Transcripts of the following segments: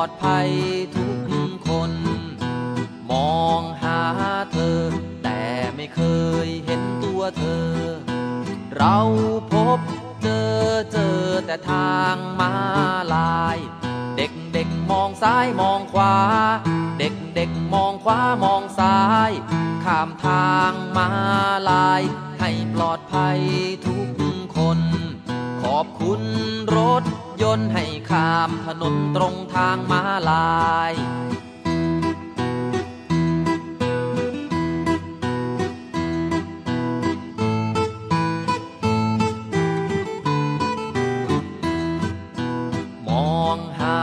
อดภัยทุกคน มองหาเธอ แต่ไม่เคยเห็นตัวเธอ เราพบเจอเจอแต่ทางมาลาย เด็กเด็กมองซ้ายมองขวา เด็กเด็กมองขวามองซ้าย ข้ามทางมาลาย ให้ปลอดภัยทุกคน ขอบคุณรถยนต์ให้ ข้ามถนนตรงทางมาลาย มองหา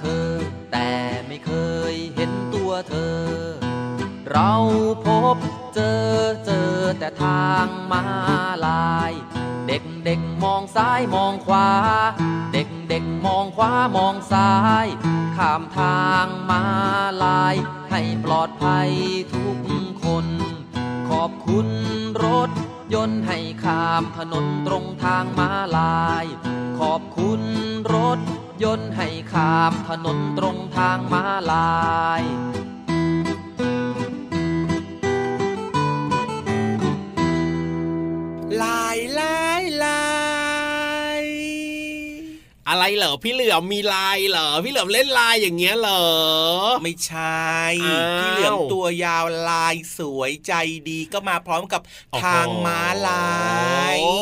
เธอ แต่ไม่เคยเห็นตัวเธอ เราพบเจอเจอแต่ทางมาลายเด็กเด็กๆมองซ้ายมองขวา เด็ก เด็กมองขวามองซ้าย ข้ามทางมาลาย ให้ปลอดภัยทุกคน ขอบคุณรถยนต์ให้ข้ามถนนตรงทางมาลาย ขอบคุณรถยนต์ให้ข้ามถนนตรงทางมาลายลายลายลาย อะไรเหรอพี่เหลือมมีลายเหรอพี่เหลือมเล่นลายอย่างเงี้ยเหรอ ไม่ใช่อ้าวพี่เหลือมตัวยาวลายสวยใจดีก็มาพร้อมกับทางม้าลายโอ้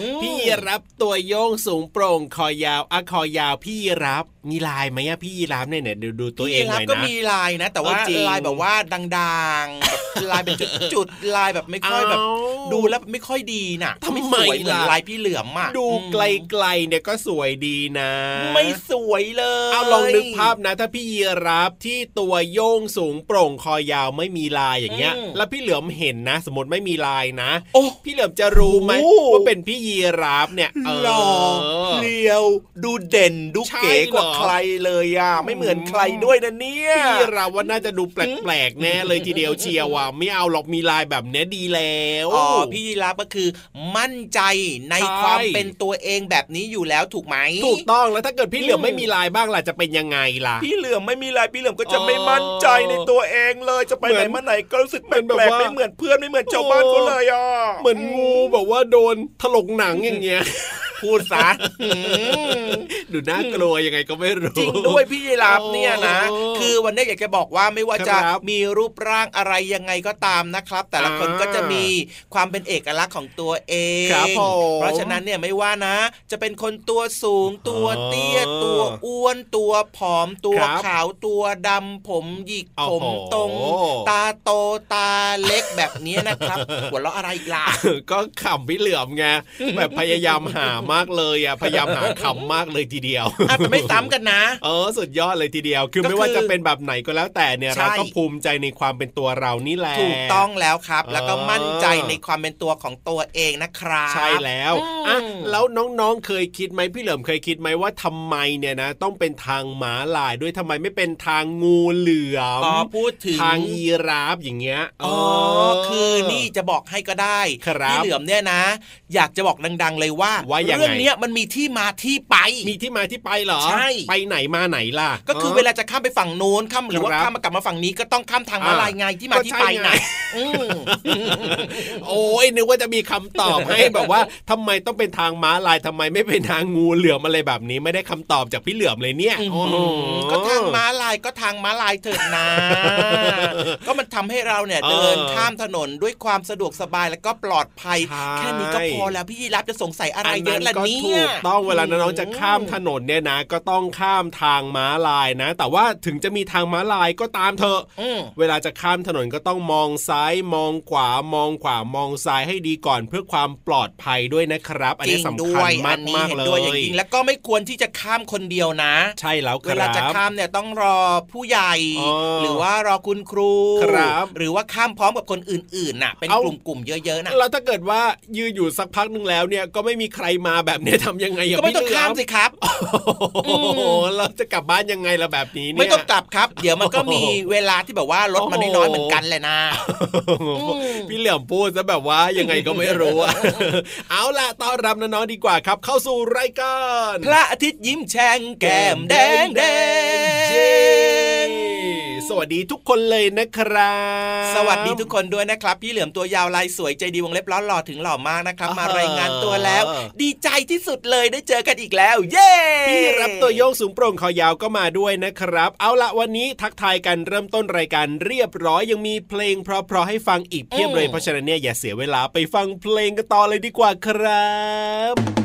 อืมพี่รับตัวโยงสูงโปร่งคอยาวอะคอยาวพี่รับมีลายไหมอะพี่รับเนี่ยเนี่ยดูดูตัวเองหน่อยพี่รับก็นะมีลายนะ แต่ว่าเออจริงลายแบบว่าดังๆแบบลายเป็นจุดๆลายแบบไม่ค่อยแบบเอ้าดูแล้วไม่ค่อยดีน่ะทำไมสวยเหมือนล่ะลายพี่เหลือมอะดูอืมไกลๆเนี่ยก็สวยดีนะ ไม่สวยเลยเอาลองนึกภาพนะ ถ้าพี่ยีรับที่ตัวโยงสูงโปร่งคอยาวไม่มีลายอย่างเงี้ย แล้วพี่เหลือมเห็นนะ สมมติไม่มีลายนะโอ้พี่เหลือมจะรู้ไหมโอ้ว่าเป็นพี่ยีรับเนี่ยเออหล่อเพลียว ดูเด่นดูใช่เก๋กว่าเหรอใครเลยอะไม่เหมือนใครด้วยนะเนี่ยพี่รับว่าน่าจะดูแปลกๆแน่เลยทีเดียวเชียวอะไม่เอาหรอกมีลายแบบเนี้ยดีแล้วอ๋อพี่ยีรับก็คือมั่นใจในใช่ความเป็นตัวเองแบบนี้อยู่แล้วถูกไหมถูกต้องแล้วถ้าเกิดพี่เหลือมอืมไม่มีลายบ้างล่ะจะเป็นยังไงล่ะ พี่เหลือมไม่มีลายพี่เหลือมก็จะอ๋อไม่มั่นใจในตัวเองเลยจะไปเหมืไหนอนมาไหนก็รู้สึกแปเป็นแบบลกว่าๆไม่เหมือนเพื่อนไม่เหมือนชาวบ้านเขาเลยอะเหมือนงูแบบว่าโดนถลกหนังอย่างเงี้ยพูดซะอืม ดูน่ากลัวยังไงก็ไม่รู้ จริงด้วยพี่ยีรับเนี่ยนะโอ้คือวันนี้อยากจะบอกว่าไม่ว่าจะครับมีรูปร่างอะไรยังไงก็ตามนะครับ แต่ละคนอ่าก็จะมีความเป็นเอกลักษณ์ของตัวเองครับผมเพราะฉะนั้นเนี่ยไม่ว่านะ จะเป็นคนตัวสูง ตัวเตี้ยอ๋อตัวอ้วนตัวผอมตัวครับขาวตัวดำผมหยิกโอ้ผมโหตรง ตาโตตาเล็กแบบนี้นะครับหัวเราะอะไรอีกล่ะก็ขำพี่เหลือมไงแบบพยายามหามากเลยอะพยายามหาขำมากเลยทีเดียวอะแต่ไม่ซ้ำกันนะ เออสุดยอดเลยทีเดียว คือก็ไม่ว่าคือจะเป็นแบบไหนก็แล้วแต่เนี่ยใช่เราก็ภูมิใจในความเป็นตัวเรานี่แหละถูกต้องแล้วครับ แล้วก็เออมั่นใจในความเป็นตัวของตัวเองนะครับใช่แล้วอืมอะแล้วน้องๆเคยคิดไหมพี่เหลิมเคยคิดไหมว่าทำไมเนี่ยนะ ต้องเป็นทางม้าลายด้วยทำไมไม่เป็นทางงูเหลือมอ๋อพูดถึงทางยีราฟอย่างเงี้ยอ๋อคือนี่จะบอกให้ก็ได้ครับพี่เหลือมเนี่ยนะ อยากจะบอกดัง ๆ เลยว่าว่ายังไงเรื่องเนี้ยมันมีที่มาที่ไปมีที่มาที่ไปเหรอใช่ไปไหนมาไหนล่ะ ก็คือเวลาจะข้ามไปฝั่งโน้นข้ามหรือว่าครับข้ามมากลับมาฝั่งนี้ก็ต้องข้ามทางม้าลายไงที่มาก็ที่ใช่ไปไงนะอืมโอ้ยนึกว่าจะมีคำตอบให้แบบว่าทำไมต้องเป็นทางม้าลายทำไมไม่เป็นทางงูเหลือมอะไรแบบนี้ไม่ได้คำตอบจากพี่เหลือมเลยเนี่ยอืมโอ้โหก็ทางม้าลายก็ทางม้าลายเถิดนะก็มันทำให้เราเนี่ยเออเดินข้ามถนนด้วยความสะดวกสบายแล้วก็ปลอดภัยใช่แค่นี้ก็พอแล้วพี่ยีรับจะสงสัยอะไรอันเยนั้อะล่ะก็เนี่ยถูกต้องเวลาน้องๆจะข้ามถนนเนี่ยนะ ก็ต้องข้ามทางม้าลายนะ แต่ว่าถึงจะมีทางม้าลายก็ตามเถอะอืมเวลาจะข้ามถนนก็ต้องมองซ้ายมองขวามองขวามองซ้ายให้ดีก่อนเพื่อความปลอดภัยด้วยนะครับ อันจรินี้งสำด้คัวญยมาอักนนี้มากเห็นเลด้วยยอย่างยิ่งแล้วก็ไม่ควรที่จะข้ามคนเดียวนะ ใช่แล้วคเวรับลาจะข้ามเนี่ยต้องรอผู้ใหญ่อ๋อหรือว่ารอคุณครูครับหรือว่าข้ามพร้อมกับคนอื่นๆน่ะ เป็นเอากลุ่มๆเยอะๆน่ะแล้วถ้าเกิดว่ายืนอยู่สักพักหนึ่งแล้วเนี่ยก็ไม่มีใครมาแบบนี้ทำยังไงะก็ไม่ต้องพี่เหลืข้ามสิครับโอ้โหเราจะกลับบ้านยังไงล่ะแบบนี้เนี่ยไม่ต้องกลับครับ เดี๋ยวมันก็มีเวลาที่แบบว่ารถมันโอ้โหน้อยๆเหมือนกันแหละนะพี่เหลี่ยมพูดซะแบบว่ายังไงก็ไม่รู้อะเอาล่ะต้อนรับน้องๆดีกว่าครับ เข้าสู่รายการพระอาทิตย์ยิ้มแฉ่งแก้มแดงแดง สวัสดีทุกคนเลยนะครับ สวัสดีทุกคนด้วยนะครับ พี่เหลือมตัวยาวลายสวยใจดีวงเล็บล้อหล่อถึงหล่อมากนะครับ มารายงานตัวแล้ว ดีใจที่สุดเลยได้เจอกันอีกแล้ว เย้พี่รับตัวโยงสูงโปร่งคอยาวก็มาด้วยนะครับ เอาละวันนี้ทักทายกันเริ่มต้นรายการเรียบร้อยยังมีเพลงเพราะๆให้ฟังอีกเพียบเลยเพราะฉะนั้นเนี่ยอย่าเสียเวลาไปฟังเพลงกันต่อเลยดีกว่าครับ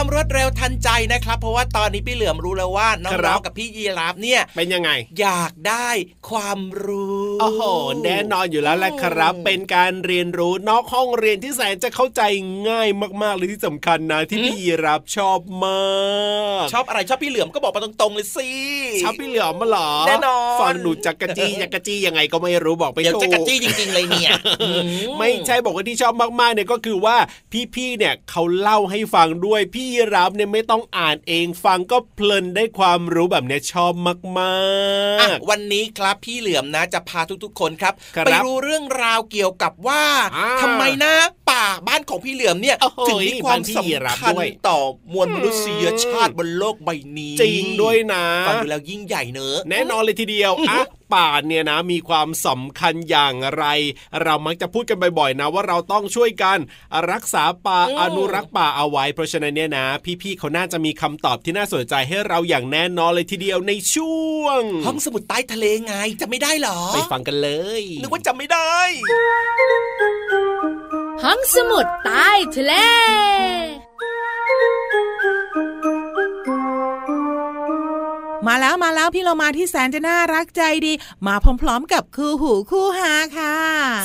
ความรวดเร็วทันใจนะครับ เพราะว่าตอนนี้พี่เหลือมรู้แล้วว่าน้ครัองบๆกับพี่ยีราฟเนี่ยเป็นยังไง อยากได้ ความรู้โอ้โหแน่นอนอยู่แล้วแหละครับอืมเป็นการเรียนรู้นอกห้องเรียนที่แสนจะเข้าใจง่ายมากๆเลยที่สำคัญนะที่พี่ยีรับชอบมากชอบอะไรชอบพี่เหลือมก็บอกมาตรงๆเลยสิชอบพี่เหลือมมาเหรอแน่นอนฟันหนูจักกะจี้ยักกะจี้ยังไงก็ไม่รู้บอกไปเดี๋ยวถูจะกกระจี้จริงๆเลยเนี่ยอืไม่ใช่บอกว่าที่ชอบมากๆเนี่ยก็คือว่าพี่ๆเนี่ยเขาเล่าให้ฟังด้วยพี่ยีรับเนี่ยไม่ต้องอ่านเองฟังก็เพลินได้ความรู้แบบเนี้ยชอบมากอะๆวันนี้ครับพี่เหลือมนะ จะพาทุกๆ คนครับครับไปรู้เรื่องราวเกี่ยวกับว่าอ่าทำไมนะป่าบ้านของพี่เหลือมเนี่ยโอ้โหถึงมีความบ้านพี่ยีราฟสำคัญด้วยต่อมวลมนุษยชาติบนโลกใบนี้ จริงด้วยนะ ฟังดูแล้วยิ่งใหญ่เนอะแน่นอนเลยทีเดียวอะ ป่าเนี่ยนะมีความสำคัญอย่างไร เรามักจะพูดกันบ่อยๆนะว่าเราต้องช่วยกันรักษาป่าอืมอนุรักษ์ป่าเอาไว้ เพราะฉะนั้นเนี่ยนะ พี่ๆเขาน่าจะมีคำตอบที่น่าสนใจให้เราอย่างแน่นอนเลยทีเดียวในช่วง ห้องสมุดใต้ทะเลไงจะไม่ได้เหรอ ไปฟังกันเลยนึกว่าจำไม่ได้ ห้องสมุดใต้ทะเล มาแล้วมาแล้วพี่เรามาที่แสนจะน่ารักใจดี มาพร้อมๆกับคู่หูคู่หาค่ะ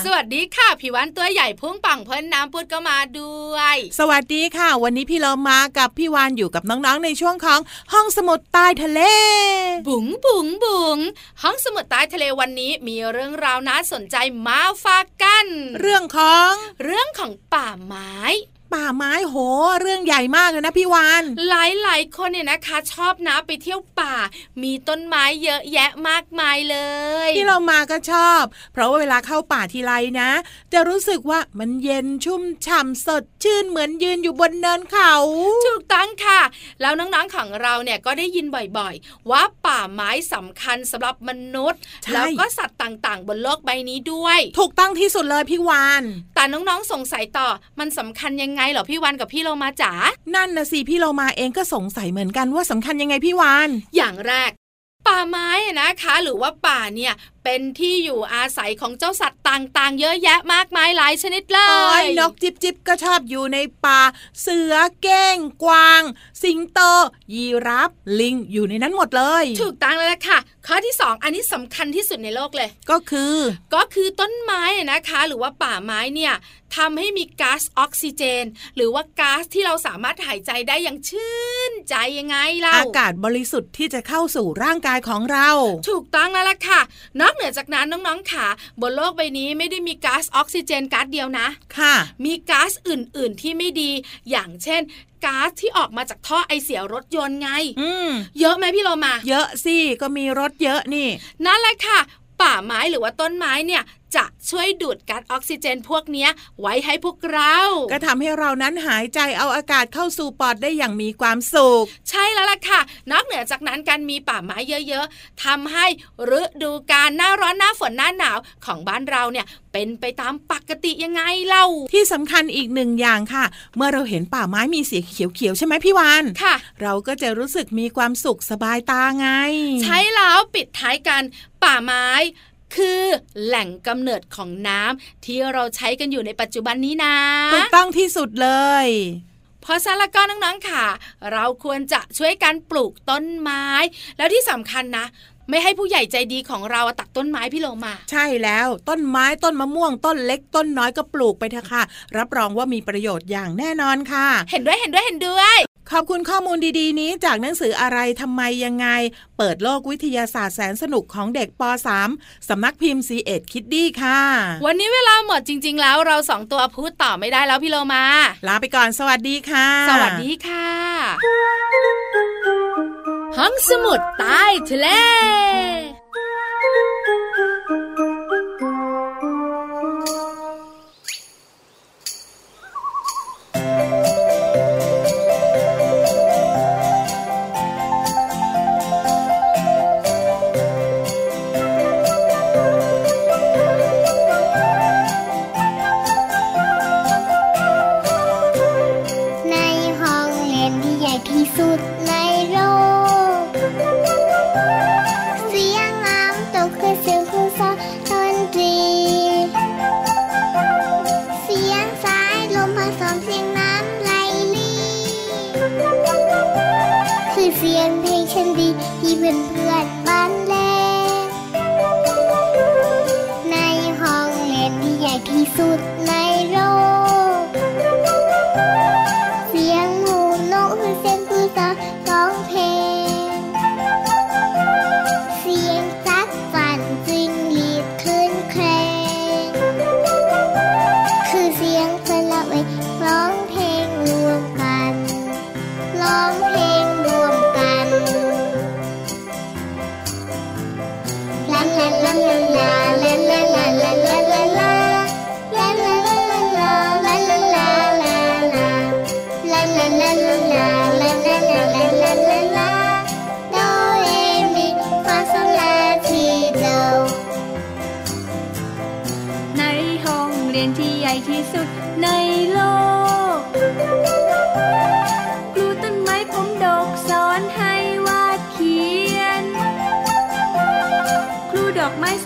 สวัสดีค่ะพี่วันตัวใหญ่พุ่งปังเพิ่นน้ำพุดก็มาด้วย สวัสดีค่ะ วันนี้พี่เรามากับพี่วานอยู่กับน้องๆในช่วงของห้องสมุดใต้ทะเล บุ๋งบุ๋งบุ๋งห้องสมุดใต้ทะเลวันนี้มีเรื่องราวน่าสนใจมาฝากกัน เรื่องของเรื่องของป่าไม้ ป่าไม้โห เรื่องใหญ่มากเลยนะพี่วานหลายๆคนเนี่ยนะคะ ชอบนะไปเที่ยวป่า มีต้นไม้เยอะแยะมากมายเลยพี่เรามาก็ชอบ เพราะว่าเวลาเข้าป่าทีไรนะ จะรู้สึกว่ามันเย็นชุ่มฉ่ำสดชื่นเหมือนยืนอยู่บนเนินเขาถูกต้องค่ะ แล้วน้องๆของเราเนี่ยก็ได้ยินบ่อยๆ ว่าป่าไม้สำคัญสำหรับมนุษย์ใช่แล้วก็สัตว์ต่างๆ บนโลกใบนี้ด้วย ถูกต้องที่สุดเลยพี่วานแต่น้องๆสงสัยต่อมันสำคัญยังไงเหรอพี่วันกับพี่โลมาจ๋านั่นนะสิพี่เรามาเองก็สงสัยเหมือนกันว่าสำคัญยังไงพี่วาน อย่างแรกป่าไม้อะนะคะ หรือว่าป่าเนี่ย เป็นที่อยู่อาศัยของเจ้าสัตว์ต่างๆ เยอะแยะมากมายหลายชนิดเลโอ้ยยนกจิบจิบก็ชอบอยู่ในป่า เสือเก้ง กวาง สิงโต ยีราฟลิงอยู่ในนั้นหมดเลย ถูกต้องแล้วล่ะค่ะ ข้อที่สองอันนี้สำคัญที่สุดในโลกเลย ก็คือ ก็คือต้นไม้อะนะคะ หรือว่าป่าไม้เนี่ยทำให้มีก๊าซออกซิเจน หรือว่าก๊าซที่เราสามารถหายใจได้อย่างชื่นใจยังไงเล่าอากาศบริสุทธิ์ที่จะเข้าสู่ร่างกายของเรา ถูกต้องแล้วล่ะค่ะ นอกเหนือจากนั้นน้องๆค่ะ บนโลกใบนี้ไม่ได้มีก๊าซออกซิเจนก๊าซเดียวนะ ค่ะ มีก๊าซอื่นๆที่ไม่ดี อย่างเช่นก๊าซที่ออกมาจากท่อไอเสียรถยนต์ไง อืมเยอะไหมพี่โลมา เยอะสิ ก็มีรถเยอะนี่ นั่นแหละค่ะ ป่าไม้หรือว่าต้นไม้เนี่ยจะช่วยดูดก๊าซออกซิเจนพวกเนี้ยไว้ให้พวกเรา ก็ทำให้เรานั้นหายใจเอาอากาศเข้าสู่ปอดได้อย่างมีความสุข ใช่แล้วล่ะค่ะ นอกเหนือจากนั้นการมีป่าไม้เยอะๆทำให้ฤดูกาลหน้าร้อนหน้าฝนหน้าหนาวของบ้านเราเนี่ยเป็นไปตามปกติยังไงเล่า ที่สำคัญอีกหนึ่งอย่างค่ะ เมื่อเราเห็นป่าไม้มีสีเขียวๆใช่ไหมพี่วานค่ะ เราก็จะรู้สึกมีความสุขสบายตาไง ใช่แล้วปิดท้ายกันป่าไม้ คือแหล่งกำเนิดของน้ำที่เราใช้กันอยู่ในปัจจุบันนี้นะถูกต้องที่สุดเลยเพราะฉะนั้นแล้วก็น้องๆค่ะ เราควรจะช่วยกันปลูกต้นไม้ แล้วที่สำคัญนะ ไม่ให้ผู้ใหญ่ใจดีของเราอะตัดต้นไม้พี่โลมา ใช่แล้วต้นไม้ต้นมะม่วง ต้นเล็กต้นน้อยก็ปลูกไปเถอะค่ะ รับรองว่ามีประโยชน์อย่างแน่นอนค่ะ เห็นด้วยเห็นด้วยเห็นด้วย ขอบคุณข้อมูลดีๆ นี้จากหนังสืออะไรทำไมยังไง เปิดโลกวิทยาศาสตร์แสนสนุกของเด็กป .3 สำนักพิมพ์ซีเอ็ดคิดดี้ค่ะ วันนี้เวลาหมดจริง ๆ แล้วเราสองตัวพูดต่อไม่ได้แล้วพี่โลมา ลาไปก่อนสวัสดีค่ะ สวัสดีค่ะ ห้องสมุดใต้ทะเล little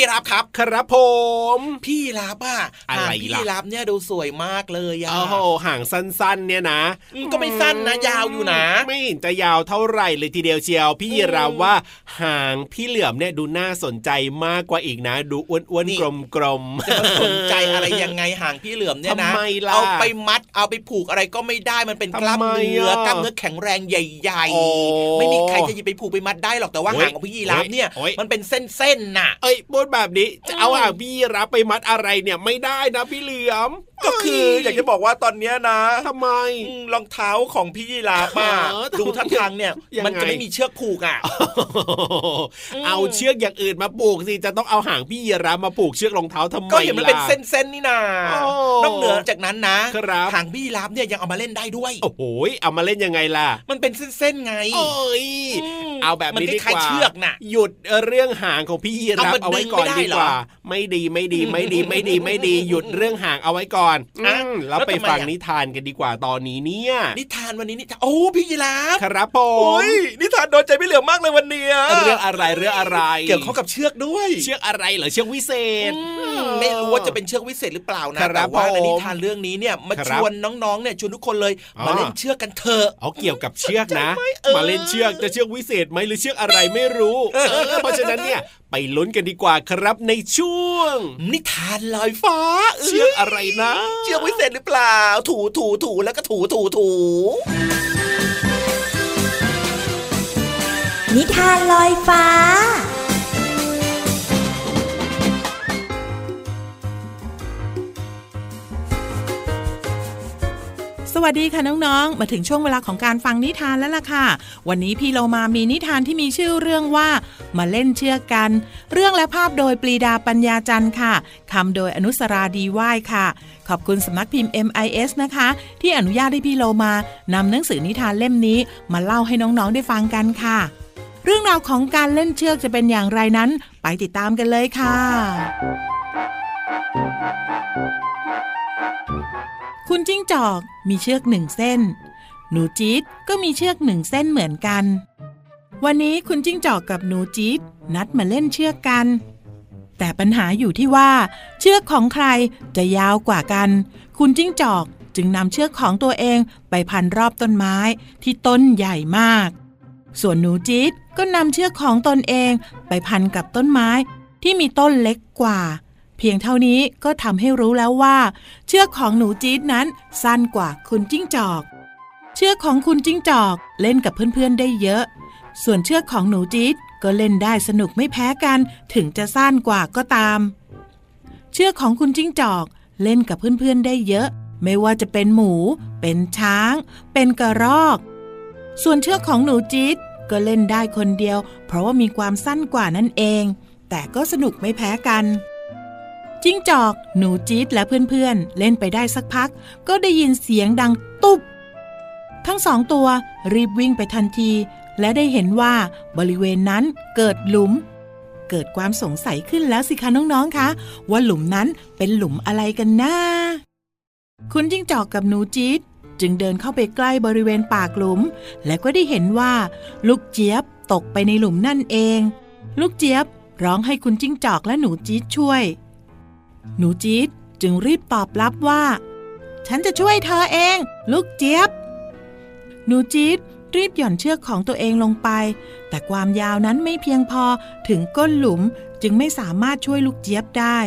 พี่ยีรับครับ ครับผม พี่ยีรับอะอะไรหางพี่ล่ะยีรับเนี่ยดูสวยมากเลยอะโอ้โหห่างสั้นๆ เนี่ยนะอืมก็ไม่สั้นนะยาวอยู่นะ ไม่เห็นจะยาวเท่าไหร่เลยทีเดียวเชียว พี่ยีราฟว่าห่างพี่เหลือมเนี่ยดูน่าสนใจมากกว่าอีกนะ ดูอ้วนนี่ๆกลมๆจะมาสนใจอะไรยังไงห่างพี่เหลือมเนี่ยนะทำไมล่ะเอาไปมัดเอาไปผูกอะไรก็ไม่ได้มันเป็นกล้ามทำไมเนื้ออะกล้ามเนื้อแข็งแรงใหญ่โอ้ๆไม่มีใครจะหยิบไปผูกไปมัดได้หรอกแต่ว่าโอ้ยห่างของพี่ยีราฟเนี่ยโอ้ยมันเป็นเส้นๆน่ะ เอ้ยพูดแบบนี้ จะเอาห่างพี่ยีราฟไปมัดอะไรเนี่ยไม่ได้นะพี่เหลือมก็คืออยากจะบอกว่าตอนเนี้ยนะทำไมอืมรองเท้าของพี่ยีราฟอะเออดูท่าทางเนี่ยยังไงมันจะไม่มีเชือกผูกอะเอาเชือกอย่างอื่นมาผูกสิจะต้องเอาห่างพี่ยีราฟมาผูกเชือกรองเท้าทำไมก็เห็นมันเป็นล่ะเส้นๆนี่นาโอ้นอกเหนือจากนั้นนะครับห่างพี่ยีราฟเนี่ยยังเอามาเล่นได้ด้วย โอ้โหเอามาเล่นยังไงล่ะ มันเป็นเส้นๆไงโอ้ยม เอาแบบนี้มันดีคล้ายกว่าๆเชือกน่ะหยุดเรื่องห่างของพี่ยีราฟเอามาเอาไว้ก่อนดึงไม่ได้ดีเหรอกว่า ไม่ดีไม่ดีไม่ดีไม่ดีไม่ดีหยุดเรื่องห่างเอาไว้ก่อนอะอืมแล้วแล้วไปทำไมฟังอะนิทานกันดีกว่าตอนนี้เนี่ย นิทานวันนี้นิทานโอ้พี่ยีราฟครับผโอ้มยนิทานโดนใจพี่เหลือมมากเลยวันเนี้ยเรื่องอะไรเรื่องอะไร เกี่ยวข้องกับเชือกด้วย เชือกอะไรเหรอเชือกวิเศษอืมไม่รู้ว่าจะเป็นเชือกวิเศษหรือเปล่านะครับแต่ว่าในนิทานเรื่องนี้เนี่ยมาคชรับวนน้องๆเนี่ยชวนทุกคนเลยอ๋อมาเล่นเชือกกันเถอะเอาเกี่ยวกับเชือกนะเออมาเล่นเชือกจะเชือกวิเศษไหมหรือเชือกอะไรไม่รู้เออเพราะฉะนั้นเนี่ยไปลุ้นกันดีกว่าครับในช่วง นิทานลอยฟ้า เชือกอะไรนะ เชือกวิเศษหรือเปล่า ถูถูถูแล้วก็ถูถูถูนิทานลอยฟ้า วัสดีค่ะน้องๆ มาถึงช่วงเวลาของการฟังนิทานแล้วล่ะค่ะ วันนี้พี่เรามามีนิทานที่มีชื่อเรื่องว่า มาเล่นเชือกกัน เรื่องและภาพโดยปรีดาปัญญาจันทร์ค่ะคำโดยอนุสราดีว่ายค่ะ ขอบคุณสำนักพิมพ์ MIS นะคะ ที่อนุญาตให้พี่เรามานำหนังสือนิทานเล่มนี้ มาเล่าให้น้องๆได้ฟังกันค่ะ เรื่องราวของการเล่นเชือกจะเป็นอย่างไรนั้น ไปติดตามกันเลยค่ะ คุณจิ้งจอกมีเชือกหนึ่งเส้น หนูจี๊ดก็มีเชือกหนึ่งเส้นเหมือนกัน วันนี้คุณจิ้งจอกกับหนูจี๊ดนัดมาเล่นเชือกกัน แต่ปัญหาอยู่ที่ว่า เชือกของใครจะยาวกว่ากัน คุณจิ้งจอกจึงนำเชือกของตัวเองไปพันรอบต้นไม้ที่ต้นใหญ่มาก ส่วนหนูจี๊ดก็นำเชือกของตนเองไปพันกับต้นไม้ที่มีต้นเล็กกว่า เพียงเท่านี้ก็ทำให้รู้แล้วว่า เชือกของหนูจี๊ดนั้นสั้นกว่าคุณจิ้งจอก เชือกของคุณจิ้งจอกเล่นกับเพื่อนๆได้เยอะ ส่วนเชือกของหนูจี๊ดก็เล่นได้สนุกไม่แพ้กันถึงจะสั้นกว่าก็ตาม เชือกของคุณจิ้งจอกเล่นกับเพื่อนๆได้เยอะ ไม่ว่าจะเป็นหมู เป็นช้าง เป็นกระรอก ส่วนเชือกของหนูจี๊ดก็เล่นได้คนเดียว เพราะว่ามีความสั้นกว่านั่นเอง แต่ก็สนุกไม่แพ้กัน จิ้งจอก หนูจี๊ดและเพื่อนๆเล่นไปได้สักพัก ก็ได้ยินเสียงดังตุบทั้งสองตัวรีบวิ่งไปทันที และได้เห็นว่าบริเวณนั้นเกิดหลุม เกิดความสงสัยขึ้นแล้วสิคะน้องๆคะว่าหลุมนั้นเป็นหลุมอะไรกันนะคุณจิ้งจอกกับหนูจี๊ดจึงเดินเข้าไปใกล้บริเวณปากหลุม และก็ได้เห็นว่า ลูกเจี๊ยบตกไปในหลุมนั่นเอง ลูกเจี๊ยบร้องให้คุณจิ้งจอกและหนูจี๊ดช่วย หนูจี๊ดจึงรีบตอบรับว่า ฉันจะช่วยเธอเอง ลูกเจี๊ยบ หนูจี๊ดรีบหย่อนเชือกของตัวเองลงไป แต่ความยาวนั้นไม่เพียงพอถึงก้นหลุมจึงไม่สามารถช่วยลูกเจี๊ยบได้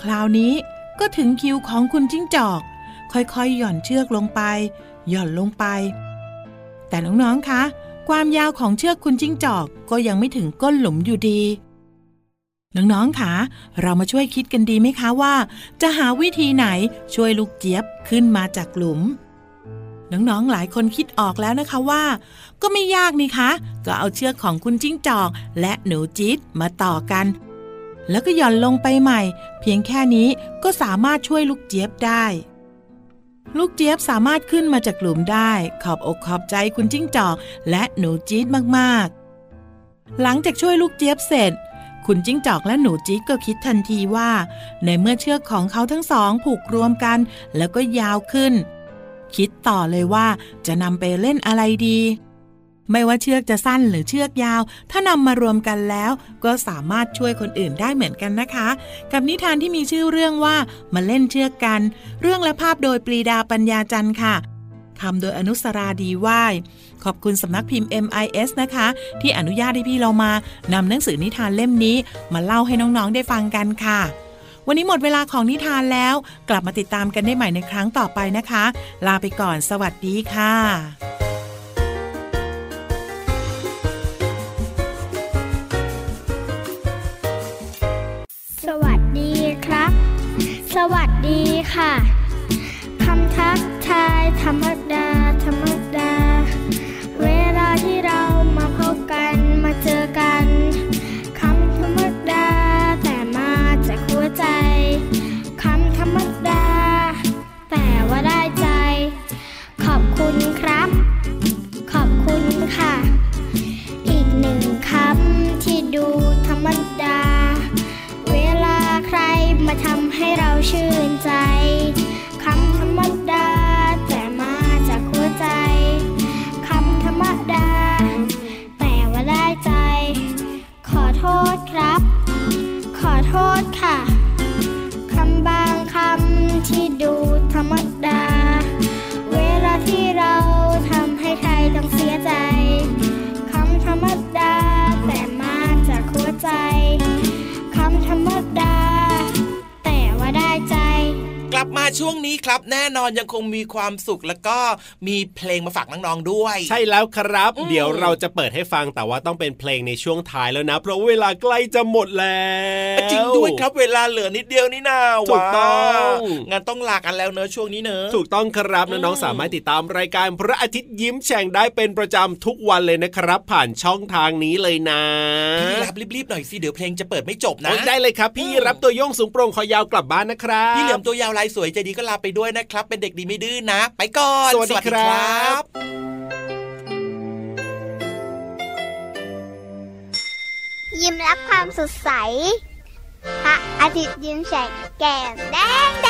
คราวนี้ก็ถึงคิวของคุณจิ้งจอก ค่อยๆ หย่อนเชือกลงไป หย่อนลงไป แต่น้องๆ คะ ความยาวของเชือกคุณจิ้งจอกก็ยังไม่ถึงก้นหลุมอยู่ดี น้องๆคะเรามาช่วยคิดกันดีไหมคะว่า จะหาวิธีไหนช่วยลูกเจี๊ยบขึ้นมาจากหลุม น้องๆ หลายคนคิดออกแล้วนะคะว่า ก็ไม่ยากนี่คะ ก็เอาเชือกของคุณจิ้งจอก และหนูจี๊ดมาต่อกัน แล้วก็หย่อนลงไปใหม่ เพียงแค่นี้ก็สามารถช่วยลูกเจี๊ยบได้ ลูกเจี๊ยบสามารถขึ้นมาจากหลุมได้ ขอบอกขอบใจคุณจิ้งจอก และหนูจี๊ดมากๆ หลังจากช่วยลูกเจี๊ยบเสร็จ คุณจิ้งจอกและหนูจี๊ดก็คิดทันทีว่า ในเมื่อเชือกของเขาทั้งสองผูกรวมกัน แล้วก็ยาวขึ้น คิดต่อเลยว่าจะนำไปเล่นอะไรดี ไม่ว่าเชือกจะสั้นหรือเชือกยาว ถ้านำมารวมกันแล้ว ก็สามารถช่วยคนอื่นได้เหมือนกันนะคะ กับนิทานที่มีชื่อเรื่องว่ามาเล่นเชือกกัน เรื่องและภาพโดยปรีดาปัญญาจันทร์ค่ะคำโดยอนุสราดีว่า ขอบคุณสำนักพิมพ์ MIS นะคะ ที่อนุญาตให้พี่เรามานำหนังสือนิทานเล่มนี้ มาเล่าให้น้องๆได้ฟังกันค่ะ วันนี้หมดเวลาของนิทานแล้ว กลับมาติดตามกันได้ใหม่ในครั้งต่อไปนะคะ ลาไปก่อน สวัสดีค่ะสวัสดีครับ สวัสดีค่ะ คำทักทายธรรมดา ธรรมดา กัน ว่าได้ใจกลับมาช่วงนี้นี้ครับแน่นอนยังคงมีความสุขแล้วก็มีเพลงมาฝากน้องๆด้วย ใช่แล้วครับอืมเดี๋ยวเราจะเปิดให้ฟังแต่ว่าต้องเป็นเพลงในช่วงท้ายแล้วนะ เพราะเวลาใกล้จะหมดแล้วจริงด้วยครับเวลาเหลือนิดเดียวนี่นาถูกต้องว้าวงั้นต้องลากันแล้วเนอะช่วงนี้เนอะถูกต้องครับอืมน้องๆสามารถติดตามรายการพระอาทิตย์ยิ้มแฉ่งได้เป็นประจำทุกวันเลยนะครับ ผ่านช่องทางนี้เลยนะพี่รับรีบๆหน่อยสิเดี๋ยวเพลงจะเปิดไม่จบนะโอ้ยได้เลยครับ พี่อืมรับตัวโยงสูงโปร่งคอยาวกลับบ้านนะครับพี่เหลือมตัวยาวลายสวยใจดีก็ลาไปด้วยนะครับ เป็นเด็กดีไม่ดื้อนนะ ไปก่อน สวัสดีครับยิ้มรับความสดใส พระอาทิตย์ยิ้มแฉกแก้มแดงแด